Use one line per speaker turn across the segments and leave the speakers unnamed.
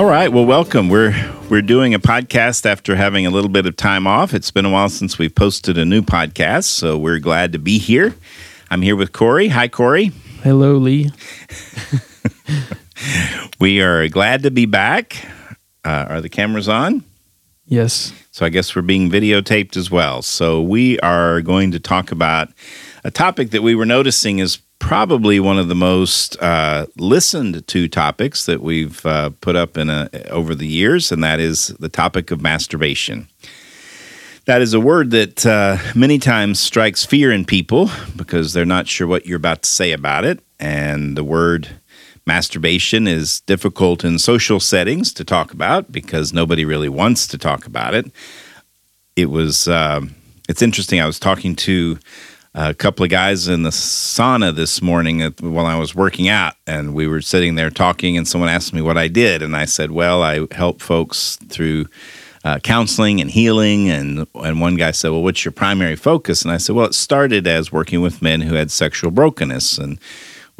All right. Well, welcome. We're we're doing a podcast after having a little bit of time off. It's been a while since we've posted a new podcast, so we're glad to be here. I'm here with Corey. Hi, Corey.
Hello, Lee.
We are glad to be back. Uh, are the cameras on?
Yes.
So I guess we're being videotaped as well. So we are going to talk about a topic that we were noticing is probably one of the most uh, listened to topics that we've uh, put up in a, over the years, and that is the topic of masturbation. That is a word that uh, many times strikes fear in people because they're not sure what you're about to say about it. And the word masturbation is difficult in social settings to talk about because nobody really wants to talk about it. It was, um it's interesting. I was talking to a couple of guys in the sauna this morning while I was working out, and we were sitting there talking, and someone asked me what I did, and I said, "Well, I help folks through." Uh, counseling and healing, and and one guy said, "Well, what's your primary focus?" And I said, "Well, it started as working with men who had sexual brokenness, and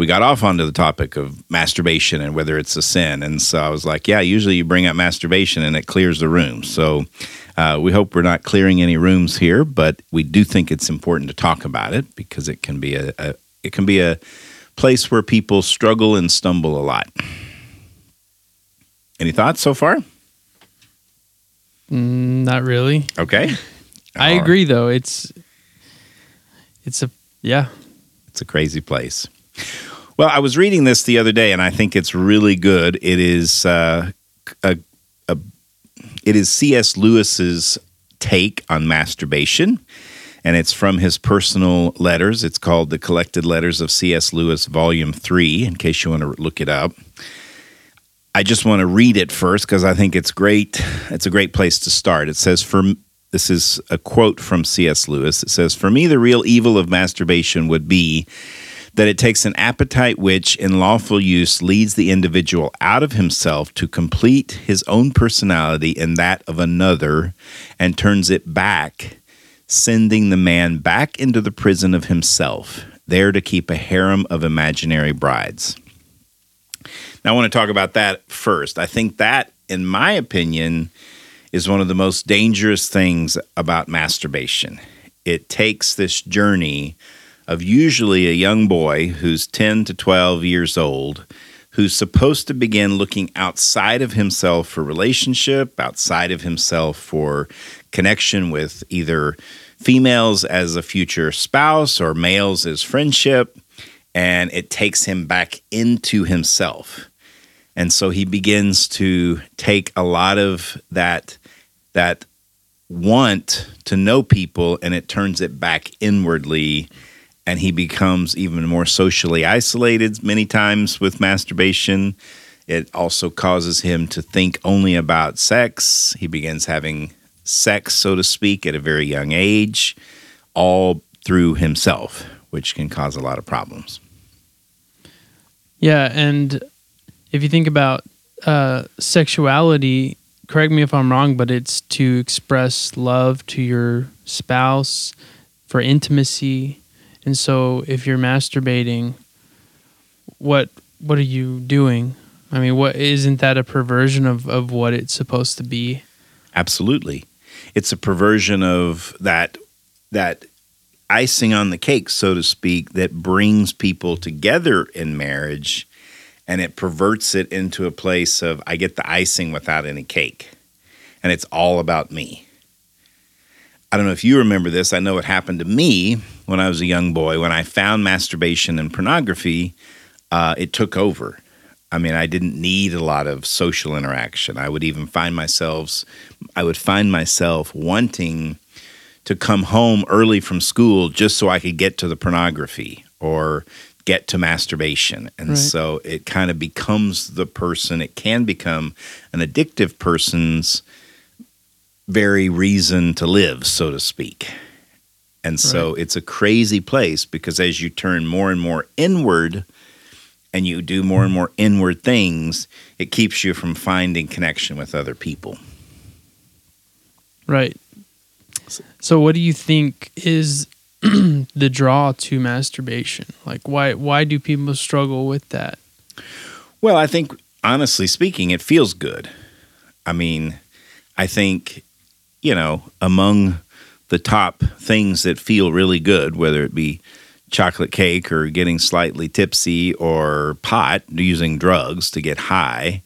we got off onto the topic of masturbation and whether it's a sin. And so I was like, yeah, usually you bring up masturbation and it clears the room. So uh, we hope we're not clearing any rooms here, but we do think it's important to talk about it because it can be a, a it can be a place where people struggle and stumble a lot. Any thoughts so far?
Mm, not really.
Okay.
I
All right.
agree, though. It's it's a yeah.
It's a crazy place. Well, I was reading this the other day, and I think it's really good. It is uh, a it is C.S. Lewis's take on masturbation, and it's from his personal letters. It's called "The Collected Letters of C.S. Lewis, Volume 3, In case you want to look it up, I just want to read it first because I think it's great. It's a great place to start. It says, "For this is a quote from C.S. Lewis. It says, For me, the real evil of masturbation would be that it takes an appetite which, in lawful use, leads the individual out of himself to complete his own personality and that of another, and turns it back, sending the man back into the prison of himself, there to keep a harem of imaginary brides. Now, I want to talk about that first. I think that, in my opinion, is one of the most dangerous things about masturbation. It takes this journey of usually a young boy who's 10 to 12 years old who's supposed to begin looking outside of himself for relationship, outside of himself for connection with either females as a future spouse or males as friendship, and it takes him back into himself. And so he begins to take a lot of that that want to know people and it turns it back inwardly and he becomes even more socially isolated many times with masturbation. It also causes him to think only about sex. He begins having sex, so to speak, at a very young age, all through himself, which can cause a lot of problems.
Yeah, and if you think about uh, sexuality, correct me if I'm wrong, but it's to express love to your spouse for intimacy. And so if you're masturbating, what what are you doing? I mean, what isn't that a perversion of, of what it's supposed to be?
Absolutely. It's a perversion of that that icing on the cake, so to speak, that brings people together in marriage and it perverts it into a place of I get the icing without any cake. And it's all about me. I don't know if you remember this. I know it happened to me when I was a young boy. When I found masturbation and pornography, uh, it took over. I mean, I didn't need a lot of social interaction. I would even find myself, I would find myself wanting to come home early from school just so I could get to the pornography or get to masturbation. And
Right.
so it kind of becomes the person, it can become an addictive person's very reason to live, so to speak. And so it's a crazy place because as you turn more and more inward and you do more and mm-hmm. more inward things, it keeps you from finding connection with other people.
Right. So what do you think is the draw to masturbation? Like why why do people struggle with that?
Well, I think honestly speaking, it feels good. I mean, I think, you know, among the top things that feel really good, whether it be chocolate cake or getting slightly tipsy or pot, using drugs to get high,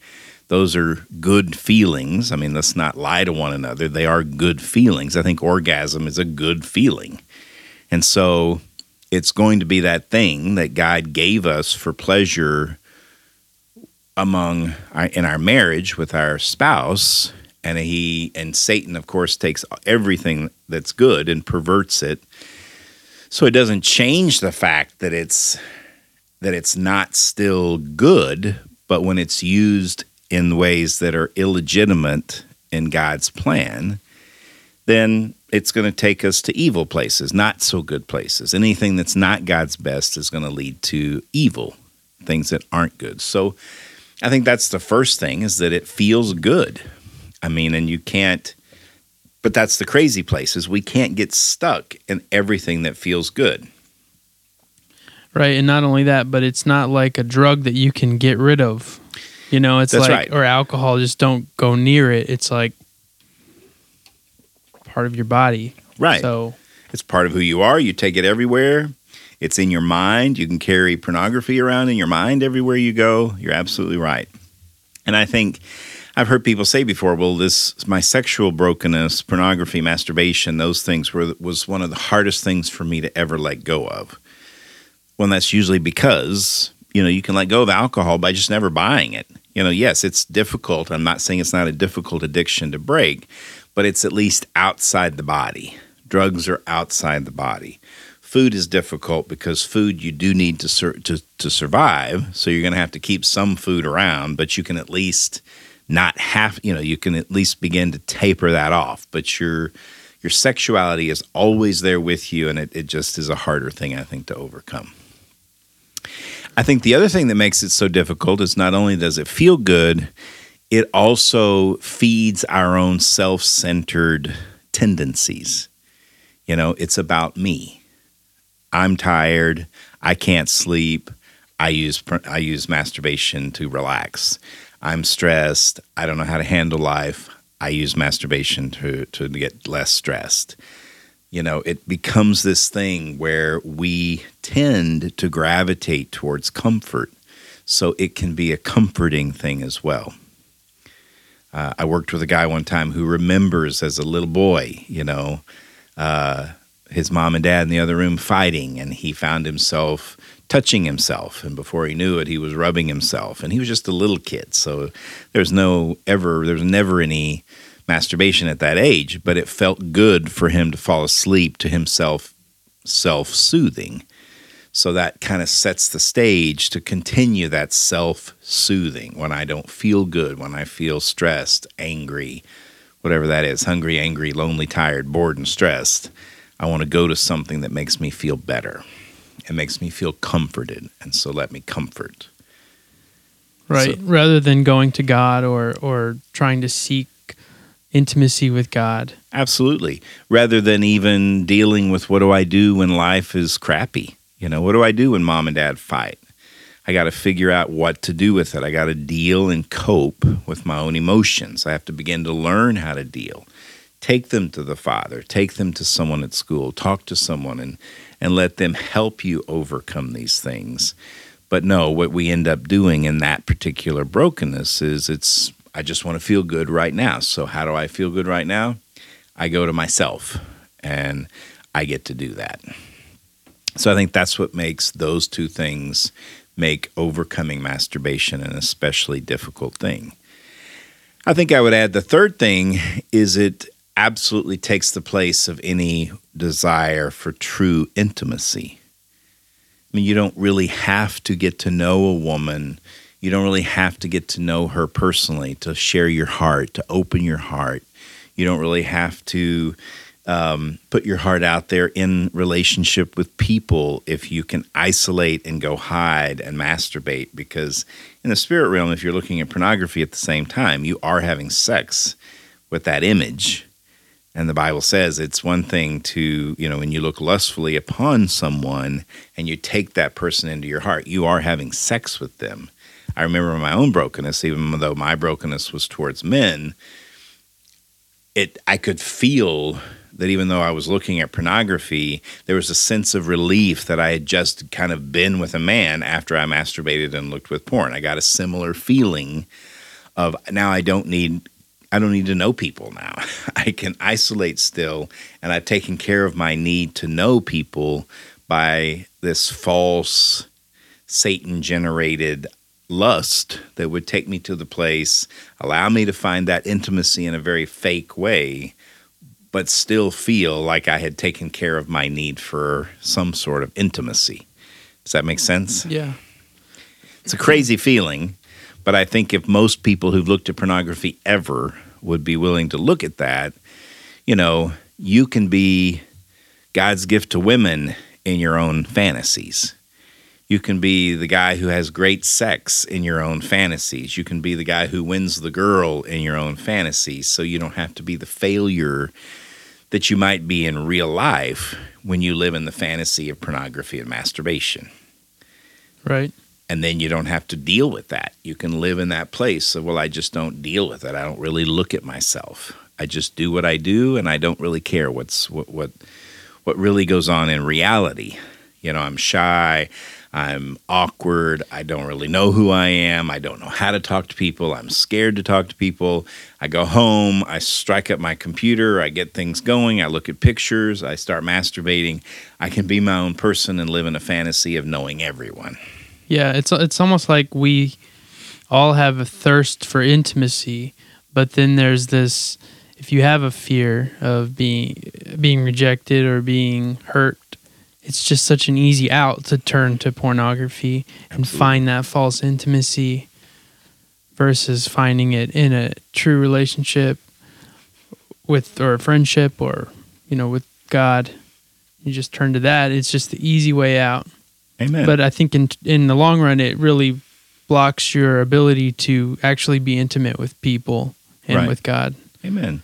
those are good feelings. I mean, let's not lie to one another. They are good feelings. I think orgasm is a good feeling. And so it's going to be that thing that God gave us for pleasure among uh, in our marriage with our spouse and he and Satan of course takes everything that's good and perverts it. So it doesn't change the fact that it's that it's not still good but when it's used in ways that are illegitimate in God's plan then it's going to take us to evil places not so good places. Anything that's not God's best is going to lead to evil things that aren't good. So I think that's the first thing is that it feels good. I mean, and you can't but that's the crazy place is we can't get stuck in everything that feels good.
Right, and not only that, but it's not like a drug that you can get rid of. You know, it's that's like right. or alcohol just don't go near it. It's like part of your body.
Right. So it's part of who you are. You take it everywhere. It's in your mind. You can carry pornography around in your mind everywhere you go. You're absolutely right. And I think I've heard people say before, well, this my sexual brokenness, pornography, masturbation, those things were was one of the hardest things for me to ever let go of. Well, that's usually because, you know, you can let go of alcohol by just never buying it. You know, yes, it's difficult. I'm not saying it's not a difficult addiction to break, but it's at least outside the body. Drugs are outside the body food is difficult because food you do need to sur- to to survive. So you're going to have to keep some food around, but you can at least not have you know you can at least begin to taper that off. But your your sexuality is always there with you, and it, it just is a harder thing I think to overcome. I think the other thing that makes it so difficult is not only does it feel good, it also feeds our own self centered tendencies. You know, it's about me. I'm tired, I can't sleep, I use I use masturbation to relax. I'm stressed, I don't know how to handle life. I use masturbation to to get less stressed. You know, it becomes this thing where we tend to gravitate towards comfort. So it can be a comforting thing as well. Uh, I worked with a guy one time who remembers as a little boy, you know, uh, his mom and dad in the other room fighting, and he found himself touching himself. And before he knew it, he was rubbing himself. And he was just a little kid. So there's no ever, there's never any masturbation at that age, but it felt good for him to fall asleep to himself self soothing. So that kind of sets the stage to continue that self soothing when I don't feel good, when I feel stressed, angry, whatever that is hungry, angry, lonely, tired, bored, and stressed I want to go to something that makes me feel better. It makes me feel comforted. And so let me comfort.
Right. So, Rather than going to God or, or trying to seek intimacy with God.
Absolutely. Rather than even dealing with what do I do when life is crappy? You know, what do I do when mom and dad fight? I got to figure out what to do with it. I got to deal and cope with my own emotions. I have to begin to learn how to deal take them to the father. Take them to someone at school. Talk to someone and and let them help you overcome these things. But no what we end up doing in that particular brokenness is it's i just want to feel good right now. So how do i feel good right now? I go to myself and i get to do that. So i think that's what makes those two things make overcoming masturbation an especially difficult thing. I think I would add the third thing is it absolutely takes the place of any desire for true intimacy. I mean, you don't really have to get to know a woman. You don't really have to get to know her personally to share your heart, to open your heart. You don't really have to um, put your heart out there in relationship with people if you can isolate and go hide and masturbate. Because in the spirit realm, if you're looking at pornography at the same time, you are having sex with that image and the Bible says it's one thing to, you know, when you look lustfully upon someone and you take that person into your heart, you are having sex with them. I remember my own brokenness, even though my brokenness was towards men. It I could feel that even though I was looking at pornography, there was a sense of relief that I had just kind of been with a man after I masturbated and looked with porn. I got a similar feeling of now I don't need I don't need to know people now. I can isolate still and I've taken care of my need to know people by this false Satan generated lust that would take me to the place, allow me to find that intimacy in a very fake way but still feel like I had taken care of my need for some sort of intimacy. Does that make sense?
Yeah.
It's a crazy feeling, but I think if most people who've looked at pornography ever would be willing to look at that, you know, you can be God's gift to women in your own fantasies. You can be the guy who has great sex in your own fantasies. You can be the guy who wins the girl in your own fantasies. So you don't have to be the failure that you might be in real life when you live in the fantasy of pornography and masturbation.
Right.
And then you don't have to deal with that. You can live in that place of, well, I just don't deal with it. I don't really look at myself. I just do what I do and I don't really care what's what what what really goes on in reality. You know, I'm shy. I'm awkward. I don't really know who I am. I don't know how to talk to people. I'm scared to talk to people. I go home, I strike up my computer, I get things going, I look at pictures, I start masturbating. I can be my own person and live in a fantasy of knowing everyone.
Yeah, it's it's almost like we all have a thirst for intimacy, but then there's this if you have a fear of being being rejected or being hurt it's just such an easy out to turn to pornography Absolutely. and find that false intimacy versus finding it in a true relationship with or a friendship or you know with God. You just turn to that. It's just the easy way out
amen
but i think in in the long run it really blocks your ability to actually be intimate with people and right. with God
amen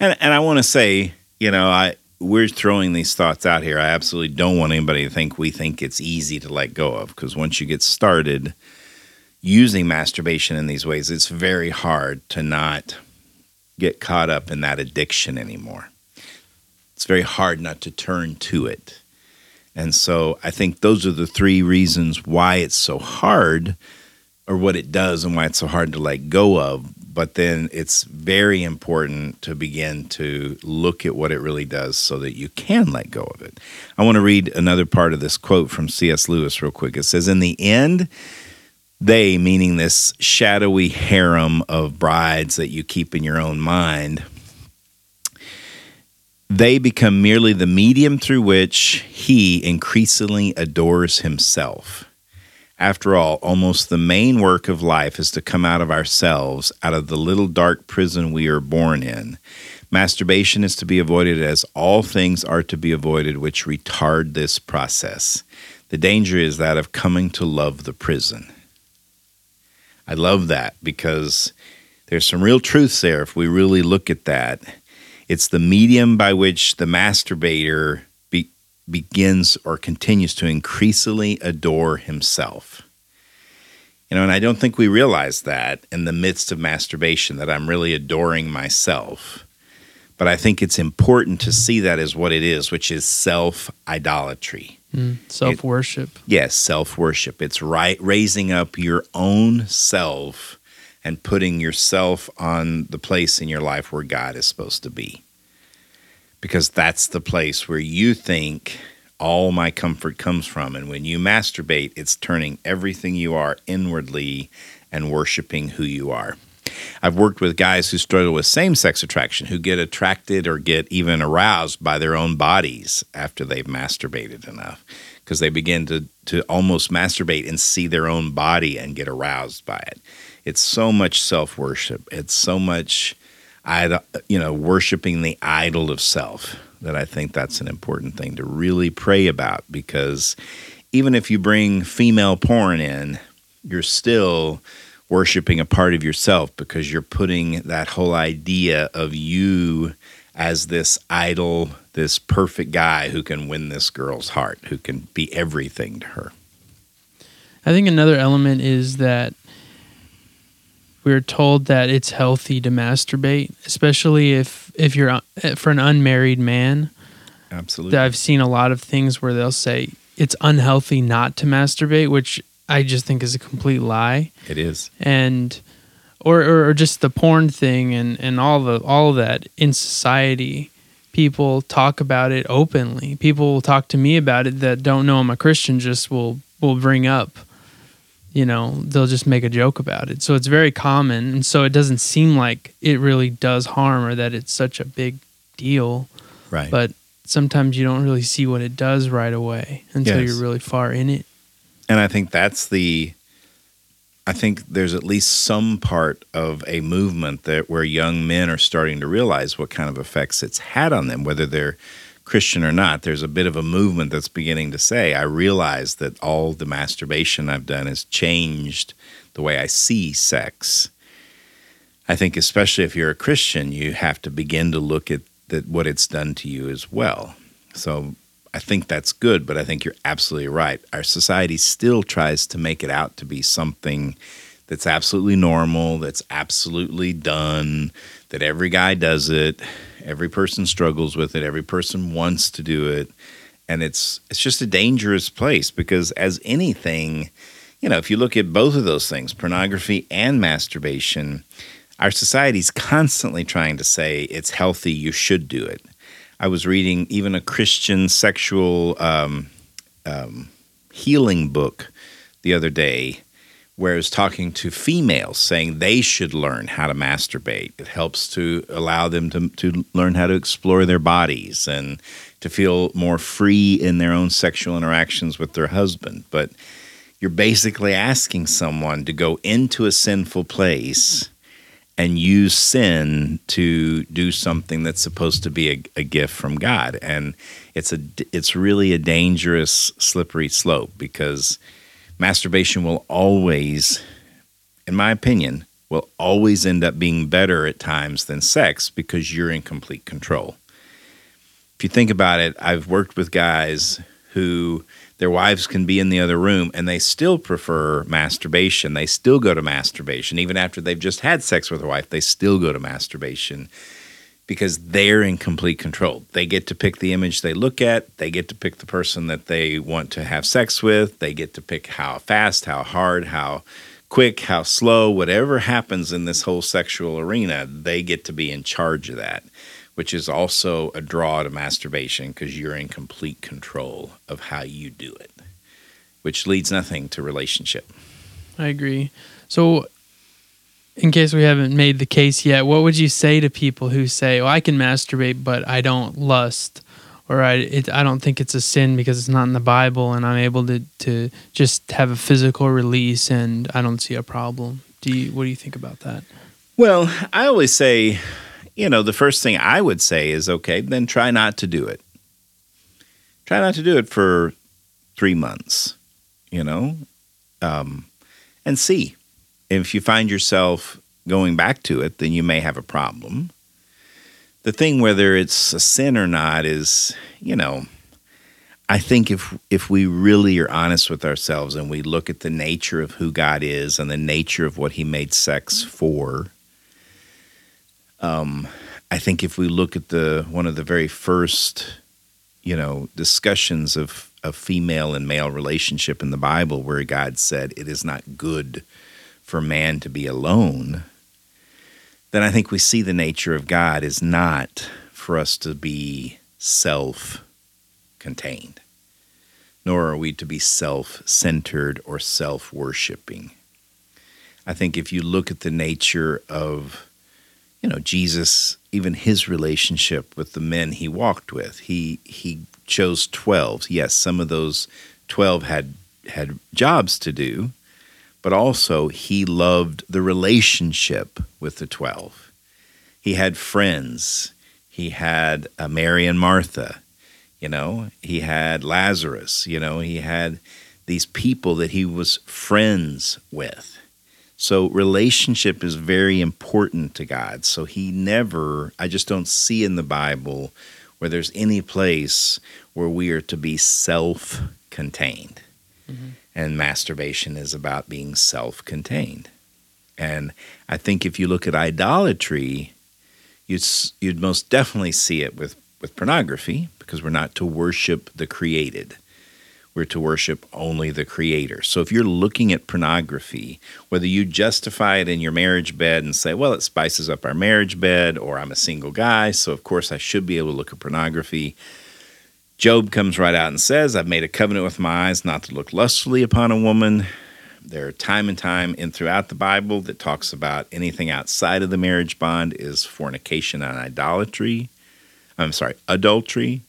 and and i want to say you know i we're throwing these thoughts out here. I absolutely don't want anybody to think we think it's easy to let go of because once you get started using masturbation in these ways, it's very hard to not get caught up in that addiction anymore. It's very hard not to turn to it. And so I think those are the three reasons why it's so hard or what it does and why it's so hard to let go of but then it's very important to begin to look at what it really does so that you can let go of it. I want to read another part of this quote from C.S. Lewis real quick. It says, In the end, they, meaning this shadowy harem of brides that you keep in your own mind, they become merely the medium through which he increasingly adores himself. After all, almost the main work of life is to come out of ourselves, out of the little dark prison we are born in. Masturbation is to be avoided as all things are to be avoided which retard this process. The danger is that of coming to love the prison. I love that because there's some real truths there if we really look at that. It's the medium by which the masturbator begins or continues to increasingly adore himself. You know, and I don't think we realize that in the midst of masturbation that I'm really adoring myself. But I think it's important to see that as what it is, which is self idolatry.
Mm, self worship.
Yes, self worship. It's right raising up your own self and putting yourself on the place in your life where God is supposed to be because that's the place where you think all my comfort comes from. And when you masturbate, it's turning everything you are inwardly and worshiping who you are. I've worked with guys who struggle with same sex attraction, who get attracted or get even aroused by their own bodies after they've masturbated enough because they begin to, to almost masturbate and see their own body and get aroused by it. It's so much self worship. It's so much idol, you know, worshiping the idol of self. That I think that's an important thing to really pray about because even if you bring female porn in, you're still worshiping a part of yourself because you're putting that whole idea of you as this idol, this perfect guy who can win this girl's heart, who can be everything to her.
I think another element is that we're told that it's healthy to masturbate, especially if if you're uh, for an unmarried man.
Absolutely.
I've seen a lot of things where they'll say it's unhealthy not to masturbate, which I just think is a complete lie.
It is.
And or, or, or just the porn thing and, and all the all of that in society people talk about it openly people will talk to me about it that don't know i'm a christian just will will bring up you know they'll just make a joke about it so it's very common and so it doesn't seem like it really does harm or that it's such a big deal
Right.
but sometimes you don't really see what it does right away until
Yes.
you're really far in it
And I think that's the I think there's at least some part of a movement that where young men are starting to realize what kind of effects it's had on them, whether they're Christian or not. There's a bit of a movement that's beginning to say, I realize that all the masturbation I've done has changed the way I see sex. I think especially if you're a Christian, you have to begin to look at that what it's done to you as well. So I think that's good, but I think you're absolutely right. Our society still tries to make it out to be something that's absolutely normal, that's absolutely done, that every guy does it, every person struggles with it, every person wants to do it. And it's it's just a dangerous place because as anything, you know, if you look at both of those things, pornography and masturbation, our society's constantly trying to say it's healthy, you should do it. I was reading even a Christian sexual um, um, healing book the other day where it was talking to females saying they should learn how to masturbate. It helps to allow them to, to learn how to explore their bodies and to feel more free in their own sexual interactions with their husband. But you're basically asking someone to go into a sinful place and use sin to do something that's supposed to be a, a gift from God. And it's a it's really a dangerous slippery slope because masturbation will always, in my opinion, will always end up being better at times than sex because you're in complete control. If you think about it, I've worked with guys who their wives can be in the other room and they still prefer masturbation. They still go to masturbation. Even after they've just had sex with a wife, they still go to masturbation because they're in complete control. They get to pick the image they look at, they get to pick the person that they want to have sex with, they get to pick how fast, how hard, how quick, how slow, whatever happens in this whole sexual arena, they get to be in charge of that which is also a draw to masturbation because you're in complete control of how you do it, which leads nothing to relationship.
I agree. So, in case we haven't made the case yet, what would you say to people who say, "Well, I can masturbate, but I don't lust," or "I it, I don't think it's a sin because it's not in the Bible, and I'm able to to just have a physical release, and I don't see a problem." Do you what do you think about that?
Well, I always say, you know, the first thing I would say is, okay, then try not to do it. Try not to do it for three months, you know, um, and see. If you find yourself going back to it, then you may have a problem. The thing, whether it's a sin or not, is, you know, I think if if we really are honest with ourselves and we look at the nature of who God is and the nature of what He made sex for, um, I think if we look at the one of the very first, you know, discussions of of female and male relationship in the Bible, where God said it is not good for man to be alone, then I think we see the nature of God is not for us to be self contained, nor are we to be self centered or self worshiping. I think if you look at the nature of you know Jesus even his relationship with the men he walked with he he chose 12 yes some of those 12 had had jobs to do but also he loved the relationship with the 12 he had friends. He had uh, Mary and Martha you know? He had Lazarus you know? He had these people that he was friends with. So relationship is very important to God. So he never, I just don't see in the Bible where there's any place where we are to be self contained. And masturbation is about being self contained. And I think if you look at idolatry, you'd, you'd most definitely see it with, with pornography because we're not to worship the created. We're to worship only the creator. So if you're looking at pornography, whether you justify it in your marriage bed and say, well, it spices up our marriage bed, or I'm a single guy, so of course I should be able to look at pornography. Job comes right out and says, I've made a covenant with my eyes not to look lustfully upon a woman. There are time and time in throughout the Bible that talks about anything outside of the marriage bond is fornication and idolatry. I'm sorry, adultery.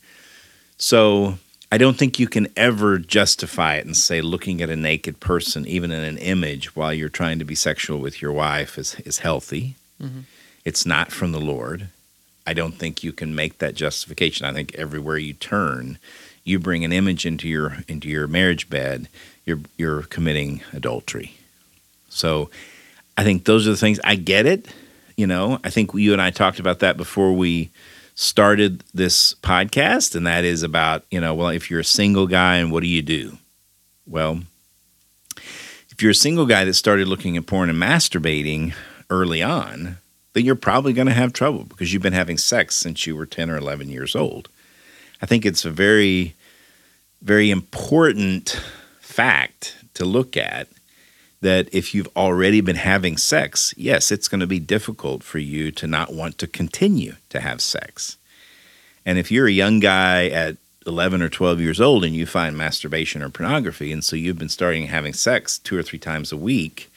So I don't think you can ever justify it and say looking at a naked person, even in an image, while you're trying to be sexual with your wife is, is healthy. Mm-hmm. It's not from the Lord. I don't think you can make that justification. I think everywhere you turn, you bring an image into your into your marriage bed, you're you're committing adultery. So I think those are the things I get it. You know, I think you and I talked about that before we started this podcast, and that is about, you know, well, if you're a single guy and what do you do? Well, if you're a single guy that started looking at porn and masturbating early on, then you're probably going to have trouble because you've been having sex since you were 10 or 11 years old. I think it's a very, very important fact to look at that if you've already been having sex, yes, it's going to be difficult for you to not want to continue to have sex. And if you're a young guy at 11 or 12 years old and you find masturbation or pornography, and so you've been starting having sex two or three times a week,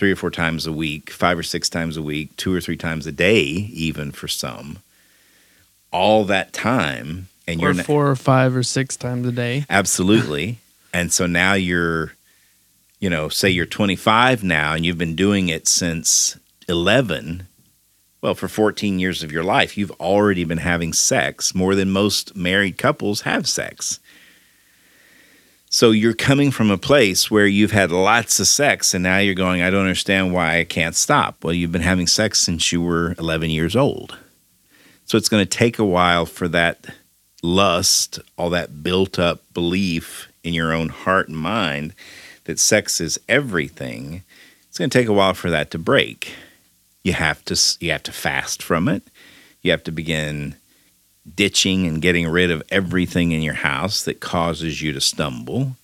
three or four times a week, five or six times a week, two or three times a day, even for some, all that time, and
or
you're
four or five or six times a day.
Absolutely. and so now you're, you know, say you're 25 now and you've been doing it since 11. Well, for 14 years of your life, you've already been having sex more than most married couples have sex. So you're coming from a place where you've had lots of sex and now you're going, I don't understand why I can't stop. Well, you've been having sex since you were 11 years old. So it's going to take a while for that lust, all that built up belief in your own heart and mind that sex is everything. It's going to take a while for that to break. You have to you have to fast from it. You have to begin ditching and getting rid of everything in your house that causes you to stumble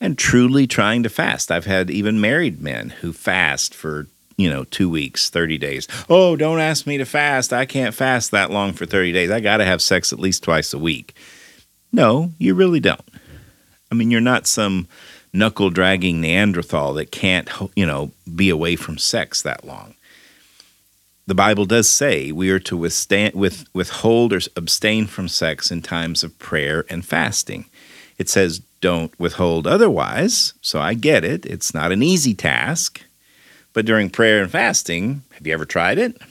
and truly trying to fast. I've had even married men who fast for, you know, 2 weeks, 30 days. Oh, don't ask me to fast. I can't fast that long for 30 days. I got to have sex at least twice a week. No, you really don't. I mean, you're not some knuckle dragging Neanderthal that can't, you know, be away from sex that long the Bible does say we are to withstand, with, withhold or abstain from sex in times of prayer and fasting. It says don't withhold otherwise, so I get it. It's not an easy task. But during prayer and fasting, have you ever tried it? Have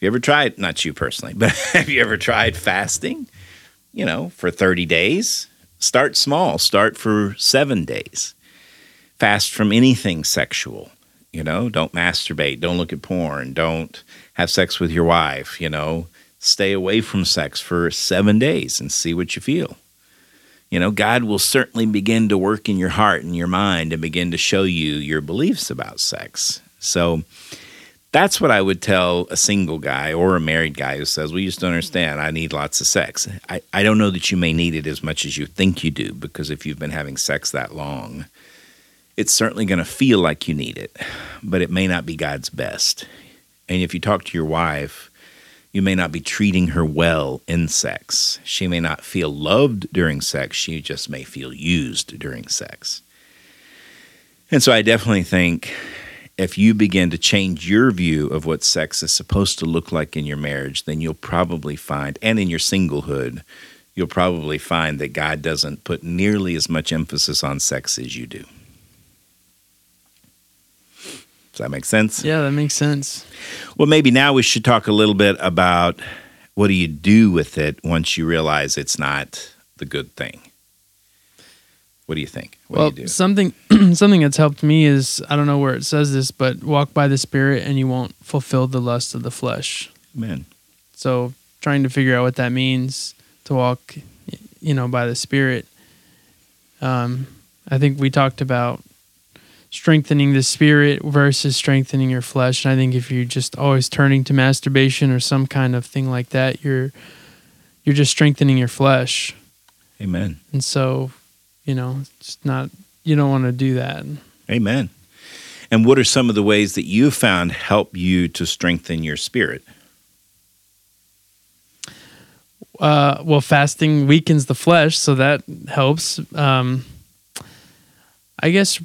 you ever tried, not you personally, but have you ever tried fasting? You know, for 30 days? Start small, start for seven days. Fast from anything sexual you know, don't masturbate, don't look at porn, don't have sex with your wife, you know, stay away from sex for seven days and see what you feel. You know, God will certainly begin to work in your heart and your mind and begin to show you your beliefs about sex. So that's what I would tell a single guy or a married guy who says, Well, you just don't mm-hmm. understand. I need lots of sex. I, I don't know that you may need it as much as you think you do because if you've been having sex that long, it's certainly going to feel like you need it, but it may not be God's best. And if you talk to your wife, you may not be treating her well in sex. She may not feel loved during sex, she just may feel used during sex. And so I definitely think if you begin to change your view of what sex is supposed to look like in your marriage, then you'll probably find, and in your singlehood, you'll probably find that God doesn't put nearly as much emphasis on sex as you do. Does that make sense?
Yeah, that makes sense.
Well, maybe now we should talk a little bit about what do you do with it once you realize it's not the good thing. What do you think? What
well,
do you do?
something something that's helped me is I don't know where it says this, but walk by the Spirit and you won't fulfill the lust of the flesh.
Amen.
So trying to figure out what that means to walk, you know, by the Spirit. Um, I think we talked about strengthening the spirit versus strengthening your flesh. And I think if you're just always turning to masturbation or some kind of thing like that, you're you're just strengthening your flesh.
Amen.
And so, you know, it's not you don't want to do that.
Amen. And what are some of the ways that you found help you to strengthen your spirit?
Uh, well, fasting weakens the flesh, so that helps. Um, I guess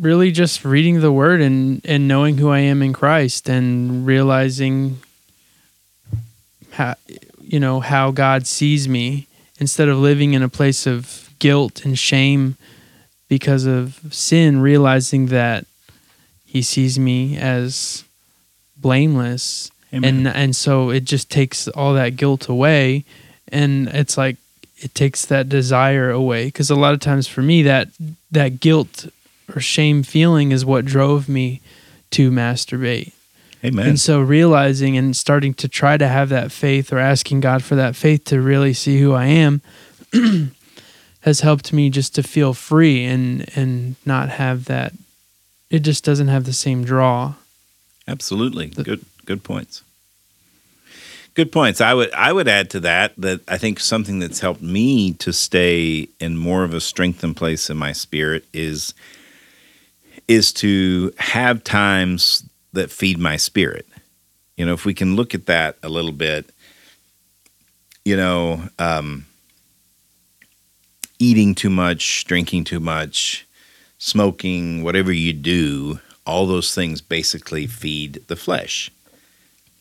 really just reading the word and, and knowing who I am in Christ and realizing how you know how God sees me instead of living in a place of guilt and shame because of sin, realizing that he sees me as blameless.
Amen.
and and so it just takes all that guilt away. And it's like it takes that desire away. Because a lot of times for me that that guilt or shame feeling is what drove me to masturbate
Amen.
and so realizing and starting to try to have that faith or asking God for that faith to really see who I am has helped me just to feel free and and not have that it just doesn't have the same draw
Absolutely. Good good points. Good points. I would I would add to that that I think something that's helped me to stay in more of a strengthened place in my spirit is is to have times that feed my spirit. You know, if we can look at that a little bit, you know, um, eating too much, drinking too much, smoking, whatever you do, all those things basically feed the flesh.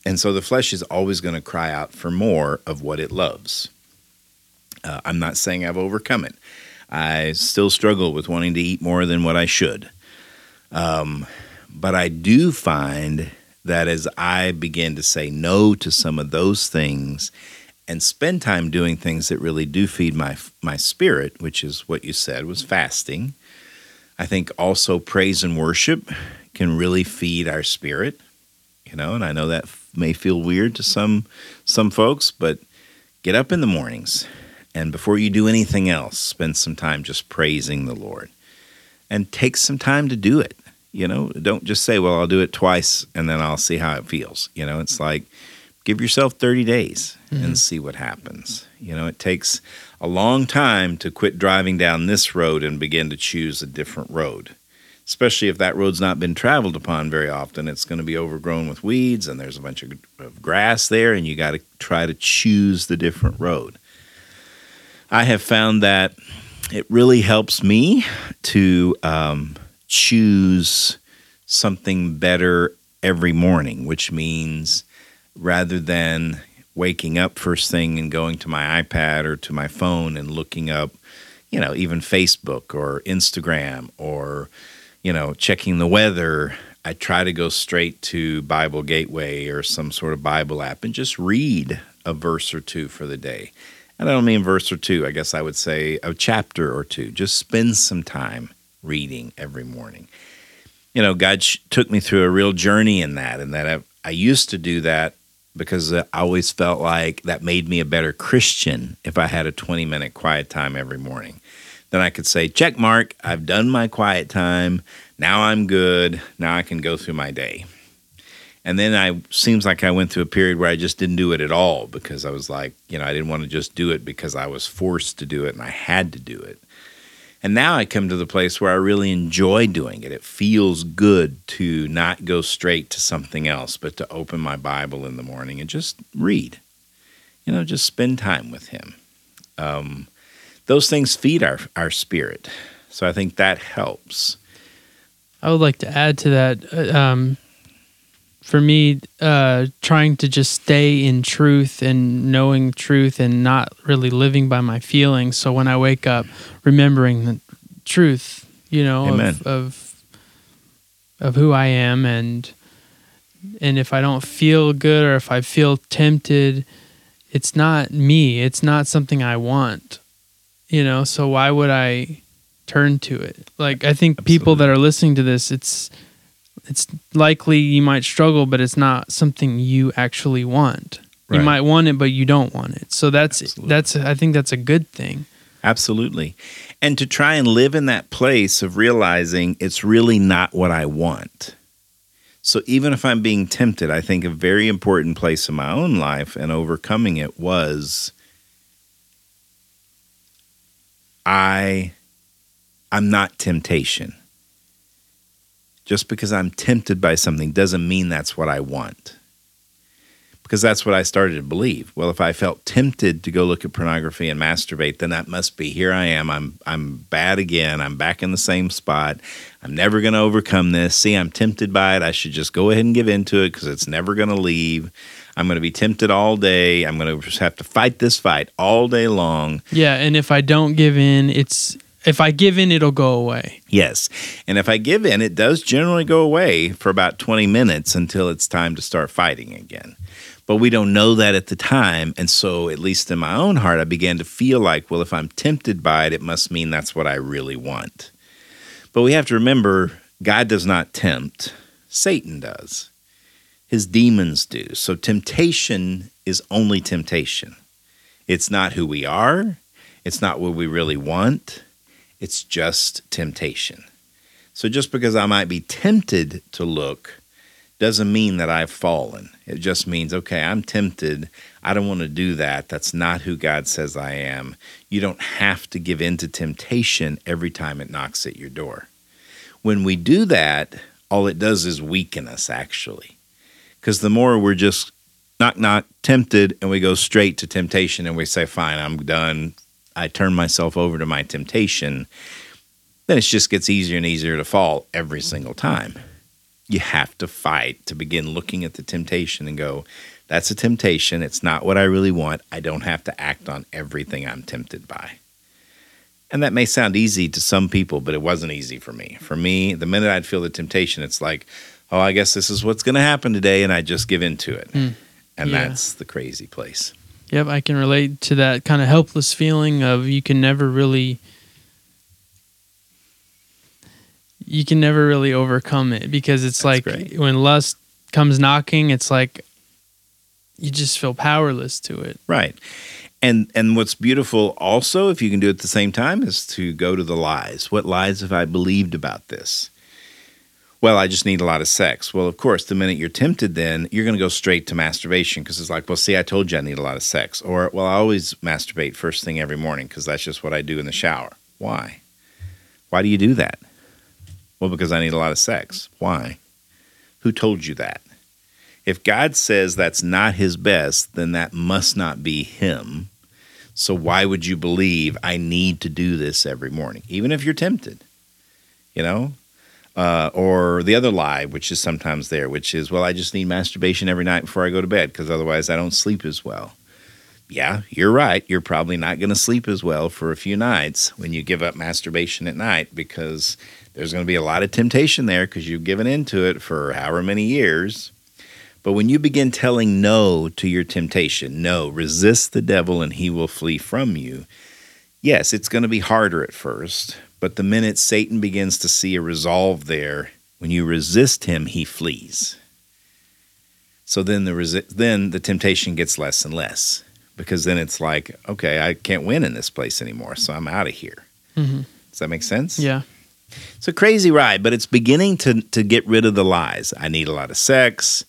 And so the flesh is always going to cry out for more of what it loves. Uh, I'm not saying I've overcome it. I still struggle with wanting to eat more than what I should. Um, but I do find that as I begin to say no to some of those things and spend time doing things that really do feed my my spirit, which is what you said was fasting. I think also praise and worship can really feed our spirit, you know, and I know that may feel weird to some some folks, but get up in the mornings and before you do anything else, spend some time just praising the Lord. And take some time to do it. You know, don't just say, "Well, I'll do it twice and then I'll see how it feels." You know, it's like give yourself 30 days and see what happens. You know, it takes a long time to quit driving down this road and begin to choose a different road. Especially if that road's not been traveled upon very often, it's going to be overgrown with weeds and there's a bunch of, of grass there, and you got to try to choose the different road. I have found that it really helps me to um, choose something better every morning, which means rather than waking up first thing and going to my iPad or to my phone and looking up, you know, even Facebook or Instagram or, you know, checking the weather, I try to go straight to Bible Gateway or some sort of Bible app and just read a verse or two for the day. And I don't mean verse or two, I guess I would say a chapter or two. Just spend some time reading every morning. You know, God sh- took me through a real journey in that, and that I, I used to do that because uh, I always felt like that made me a better Christian if I had a 20 minute quiet time every morning. Then I could say, check mark, I've done my quiet time. Now I'm good. Now I can go through my day. And then I seems like I went through a period where I just didn't do it at all because I was like, you know, I didn't want to just do it because I was forced to do it and I had to do it. And now I come to the place where I really enjoy doing it. It feels good to not go straight to something else, but to open my Bible in the morning and just read. You know, just spend time with Him. Um, those things feed our, our spirit. So I think that helps.
I would like to add to that. uh, Um, for me, uh, trying to just stay in truth and knowing truth and not really living by my feelings. So when I wake up, remembering the truth, you know, of, of of who I am, and and if I don't feel good or if I feel tempted, it's not me. It's not something I want, you know. So why would I turn to it? Like I think people that are listening to this, it's it's likely you might struggle, but it's not something you actually want. You might want it, but you don't want it. So that's
Absolutely.
that's I think that's a good thing.
Absolutely. And to try and live in that place of realizing it's really not what I want. So even if I'm being tempted, I think a very important place in my own life and overcoming it was I I'm not temptation. Just because I'm tempted by something doesn't mean that's what I want because that's what I started to believe. Well, if I felt tempted to go look at pornography and masturbate, then that must be here I am. I'm I'm bad again. I'm back in the same spot. I'm never going to overcome this. See, I'm tempted by it. I should just go ahead and give into it because it's never going to leave. I'm going to be tempted all day. I'm going to just have to fight this fight all day long.
Yeah, and if I don't give in, it's if I give in, it'll go away.
Yes. And if I give in, it does generally go away for about 20 minutes until it's time to start fighting again. But we don't know that at the time. And so, at least in my own heart, I began to feel like, well, if I'm tempted by it, it must mean that's what I really want. But we have to remember God does not tempt, Satan does. His demons do. So, temptation is only temptation. It's not who we are, it's not what we really want, it's just temptation. So, just because I might be tempted to look doesn't mean that I've fallen. It just means, okay, I'm tempted. I don't want to do that. That's not who God says I am. You don't have to give in to temptation every time it knocks at your door. When we do that, all it does is weaken us, actually. Because the more we're just knock, knock, tempted, and we go straight to temptation and we say, fine, I'm done. I turn myself over to my temptation, then it just gets easier and easier to fall every single time you have to fight to begin looking at the temptation and go, that's a temptation. It's not what I really want. I don't have to act on everything I'm tempted by. And that may sound easy to some people, but it wasn't easy for me. For me, the minute I'd feel the temptation, it's like, oh, I guess this is what's going to happen today. And I just give into it. Mm, and yeah. that's the crazy place.
Yep, I can relate to that kind of helpless feeling of you can never really you can never really overcome it because it's That's like great. when lust comes knocking, it's like you just feel powerless to it.
Right. And and what's beautiful also, if you can do it at the same time, is to go to the lies. What lies have I believed about this? Well, I just need a lot of sex. Well, of course, the minute you're tempted, then you're going to go straight to masturbation because it's like, well, see, I told you I need a lot of sex. Or, well, I always masturbate first thing every morning because that's just what I do in the shower. Why? Why do you do that? Well, because I need a lot of sex. Why? Who told you that? If God says that's not his best, then that must not be him. So why would you believe I need to do this every morning, even if you're tempted? You know? Uh, or the other lie, which is sometimes there, which is, well, I just need masturbation every night before I go to bed because otherwise I don't sleep as well. Yeah, you're right. You're probably not going to sleep as well for a few nights when you give up masturbation at night because there's going to be a lot of temptation there because you've given into it for however many years. But when you begin telling no to your temptation, no, resist the devil and he will flee from you. Yes, it's going to be harder at first, but the minute Satan begins to see a resolve there, when you resist him, he flees. So then the resi- then the temptation gets less and less because then it's like, okay, I can't win in this place anymore, so I'm out of here. Mm-hmm. Does that make sense?
Yeah.
It's a crazy ride, but it's beginning to to get rid of the lies. I need a lot of sex.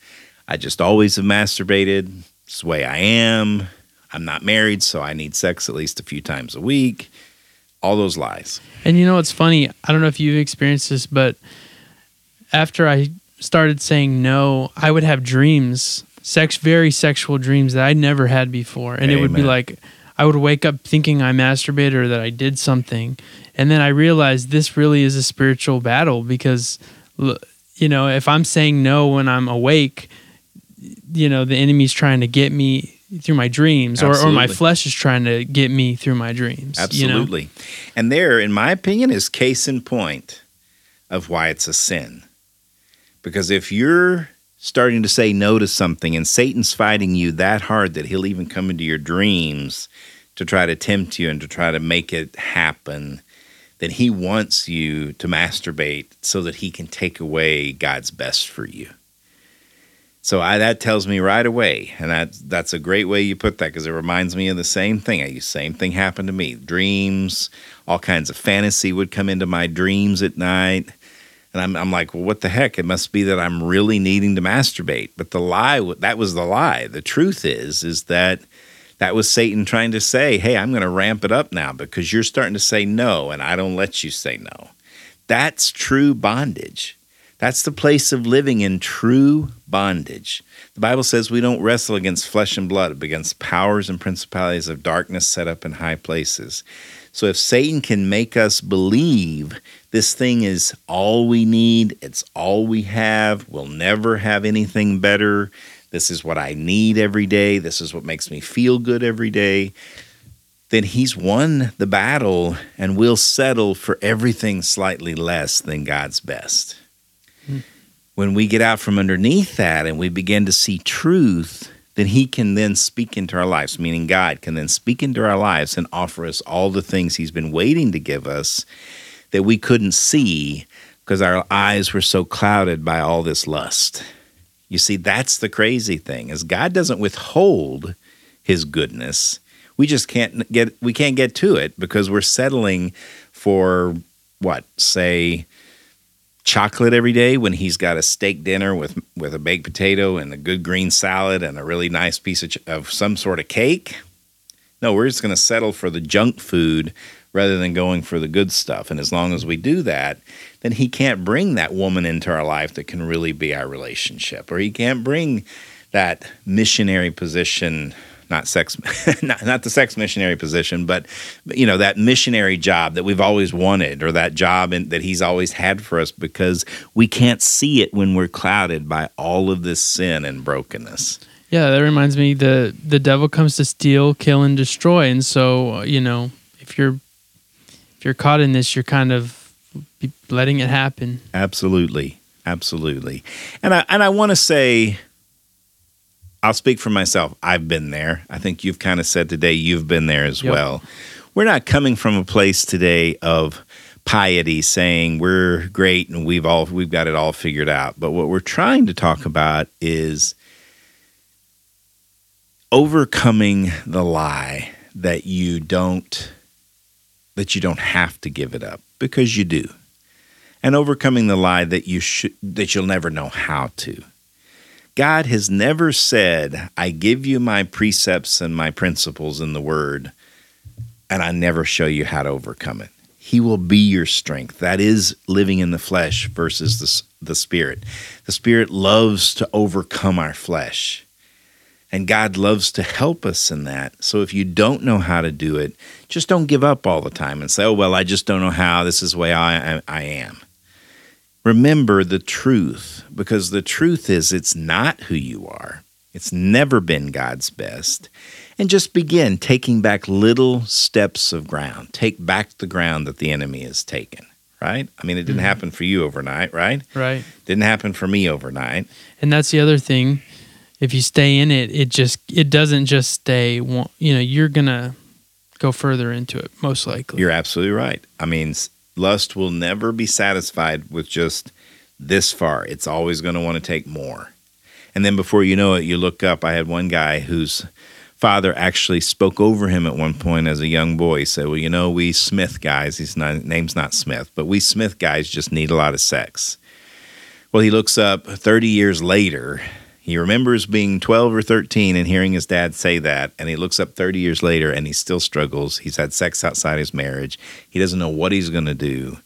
I just always have masturbated. It's the way I am. I'm not married, so I need sex at least a few times a week. All those lies.
And you know what's funny? I don't know if you've experienced this, but after I started saying no, I would have dreams, sex, very sexual dreams that I never had before, and Amen. it would be like I would wake up thinking I masturbated or that I did something, and then I realized this really is a spiritual battle because, you know, if I'm saying no when I'm awake, you know, the enemy's trying to get me through my dreams or, or, my flesh is trying to get me through my dreams.
Absolutely. You know? And there, in my opinion, is case in point of why it's a sin. Because if you're starting to say no to something and Satan's fighting you that hard that he'll even come into your dreams to try to tempt you and to try to make it happen, then he wants you to masturbate so that he can take away God's best for you. So I, that tells me right away, and that that's a great way you put that because it reminds me of the same thing. I same thing happened to me. Dreams, all kinds of fantasy would come into my dreams at night, and I'm I'm like, well, what the heck? It must be that I'm really needing to masturbate. But the lie that was the lie. The truth is is that that was Satan trying to say, hey, I'm going to ramp it up now because you're starting to say no, and I don't let you say no. That's true bondage. That's the place of living in true bondage. The Bible says we don't wrestle against flesh and blood, but against powers and principalities of darkness set up in high places. So if Satan can make us believe this thing is all we need, it's all we have, we'll never have anything better, this is what I need every day, this is what makes me feel good every day, then he's won the battle and we'll settle for everything slightly less than God's best when we get out from underneath that and we begin to see truth, then He can then speak into our lives, meaning God can then speak into our lives and offer us all the things He's been waiting to give us that we couldn't see because our eyes were so clouded by all this lust. You see, that's the crazy thing is God doesn't withhold his goodness. We just can't get we can't get to it because we're settling for what, say chocolate every day when he's got a steak dinner with with a baked potato and a good green salad and a really nice piece of, of some sort of cake. No, we're just going to settle for the junk food rather than going for the good stuff. And as long as we do that, then he can't bring that woman into our life that can really be our relationship, or he can't bring that missionary position not sex not, not the sex missionary position but you know that missionary job that we've always wanted or that job in, that he's always had for us because we can't see it when we're clouded by all of this sin and brokenness.
Yeah that reminds me the the devil comes to steal kill and destroy. And so you know if you're if you're caught in this you're kind of letting it happen.
Absolutely. Absolutely. And i and i want to say I'll speak for myself. I've been there. I think you've kind of said today you've been there as yep. well. We're not coming from a place today of piety saying we're great and we've all we've got it all figured out. But what we're trying to talk about is overcoming the lie that you don't that you don't have to give it up because you do. And overcoming the lie that you should that you'll never know how to. God has never said, I give you my precepts and my principles in the word, and I never show you how to overcome it. He will be your strength. That is living in the flesh versus the, the spirit. The spirit loves to overcome our flesh, and God loves to help us in that. So if you don't know how to do it, just don't give up all the time and say, oh, well, I just don't know how. This is the way I, I am remember the truth because the truth is it's not who you are. It's never been God's best. And just begin taking back little steps of ground. Take back the ground that the enemy has taken, right? I mean, it didn't mm-hmm. happen for you overnight, right?
Right.
Didn't happen for me overnight.
And that's the other thing. If you stay in it, it just it doesn't just stay you know, you're going to go further into it most likely.
You're absolutely right. I mean, lust will never be satisfied with just this far. It's always going to want to take more. And then before you know it, you look up. I had one guy whose father actually spoke over him at one point as a young boy. He said, Well, you know, we Smith guys, his name's not Smith, but we Smith guys just need a lot of sex. Well, he looks up 30 years later he remembers being 12 or 13 and hearing his dad say that, and he looks up 30 years later and he still struggles. He's had sex outside his marriage. He doesn't know what he's going to do.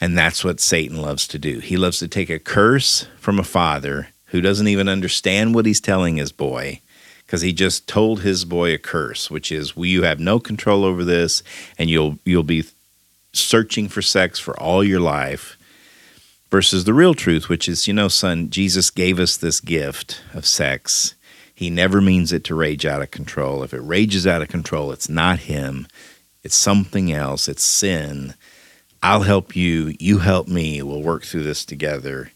And that's what Satan loves to do. He loves to take a curse from a father who doesn't even understand what he's telling his boy because he just told his boy a curse, which is well, you have no control over this and you'll you'll be searching for sex for all your life versus the real truth, which is, you know, son, Jesus gave us this gift of sex. He never means it to rage out of control. If it rages out of control, it's not him, it's something else, it's sin. I'll help you, you help me, we'll work through this together.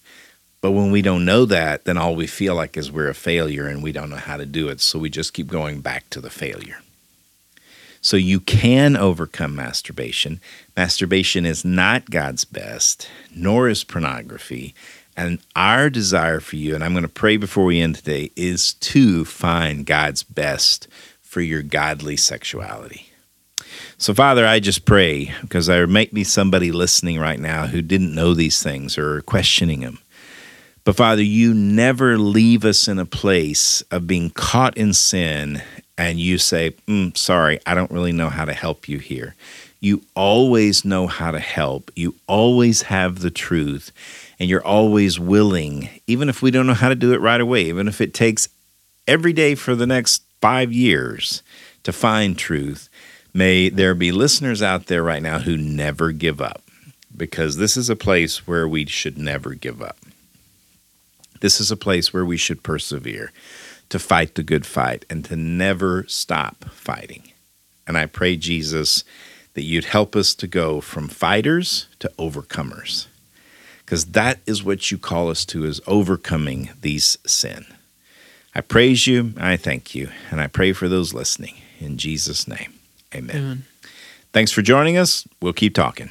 But when we don't know that, then all we feel like is we're a failure and we don't know how to do it. So we just keep going back to the failure. So you can overcome masturbation. Masturbation is not God's best, nor is pornography, And our desire for you, and I'm going to pray before we end today, is to find God's best for your godly sexuality. So, Father, I just pray because there might be somebody listening right now who didn't know these things or questioning them. But, Father, you never leave us in a place of being caught in sin and you say, mm, Sorry, I don't really know how to help you here. You always know how to help, you always have the truth, and you're always willing, even if we don't know how to do it right away, even if it takes every day for the next five years to find truth. May there be listeners out there right now who never give up because this is a place where we should never give up. This is a place where we should persevere to fight the good fight and to never stop fighting. And I pray, Jesus, that you'd help us to go from fighters to overcomers because that is what you call us to is overcoming these sin. I praise you, I thank you, and I pray for those listening. In Jesus' name, amen. amen. Thanks for joining us. We'll keep talking.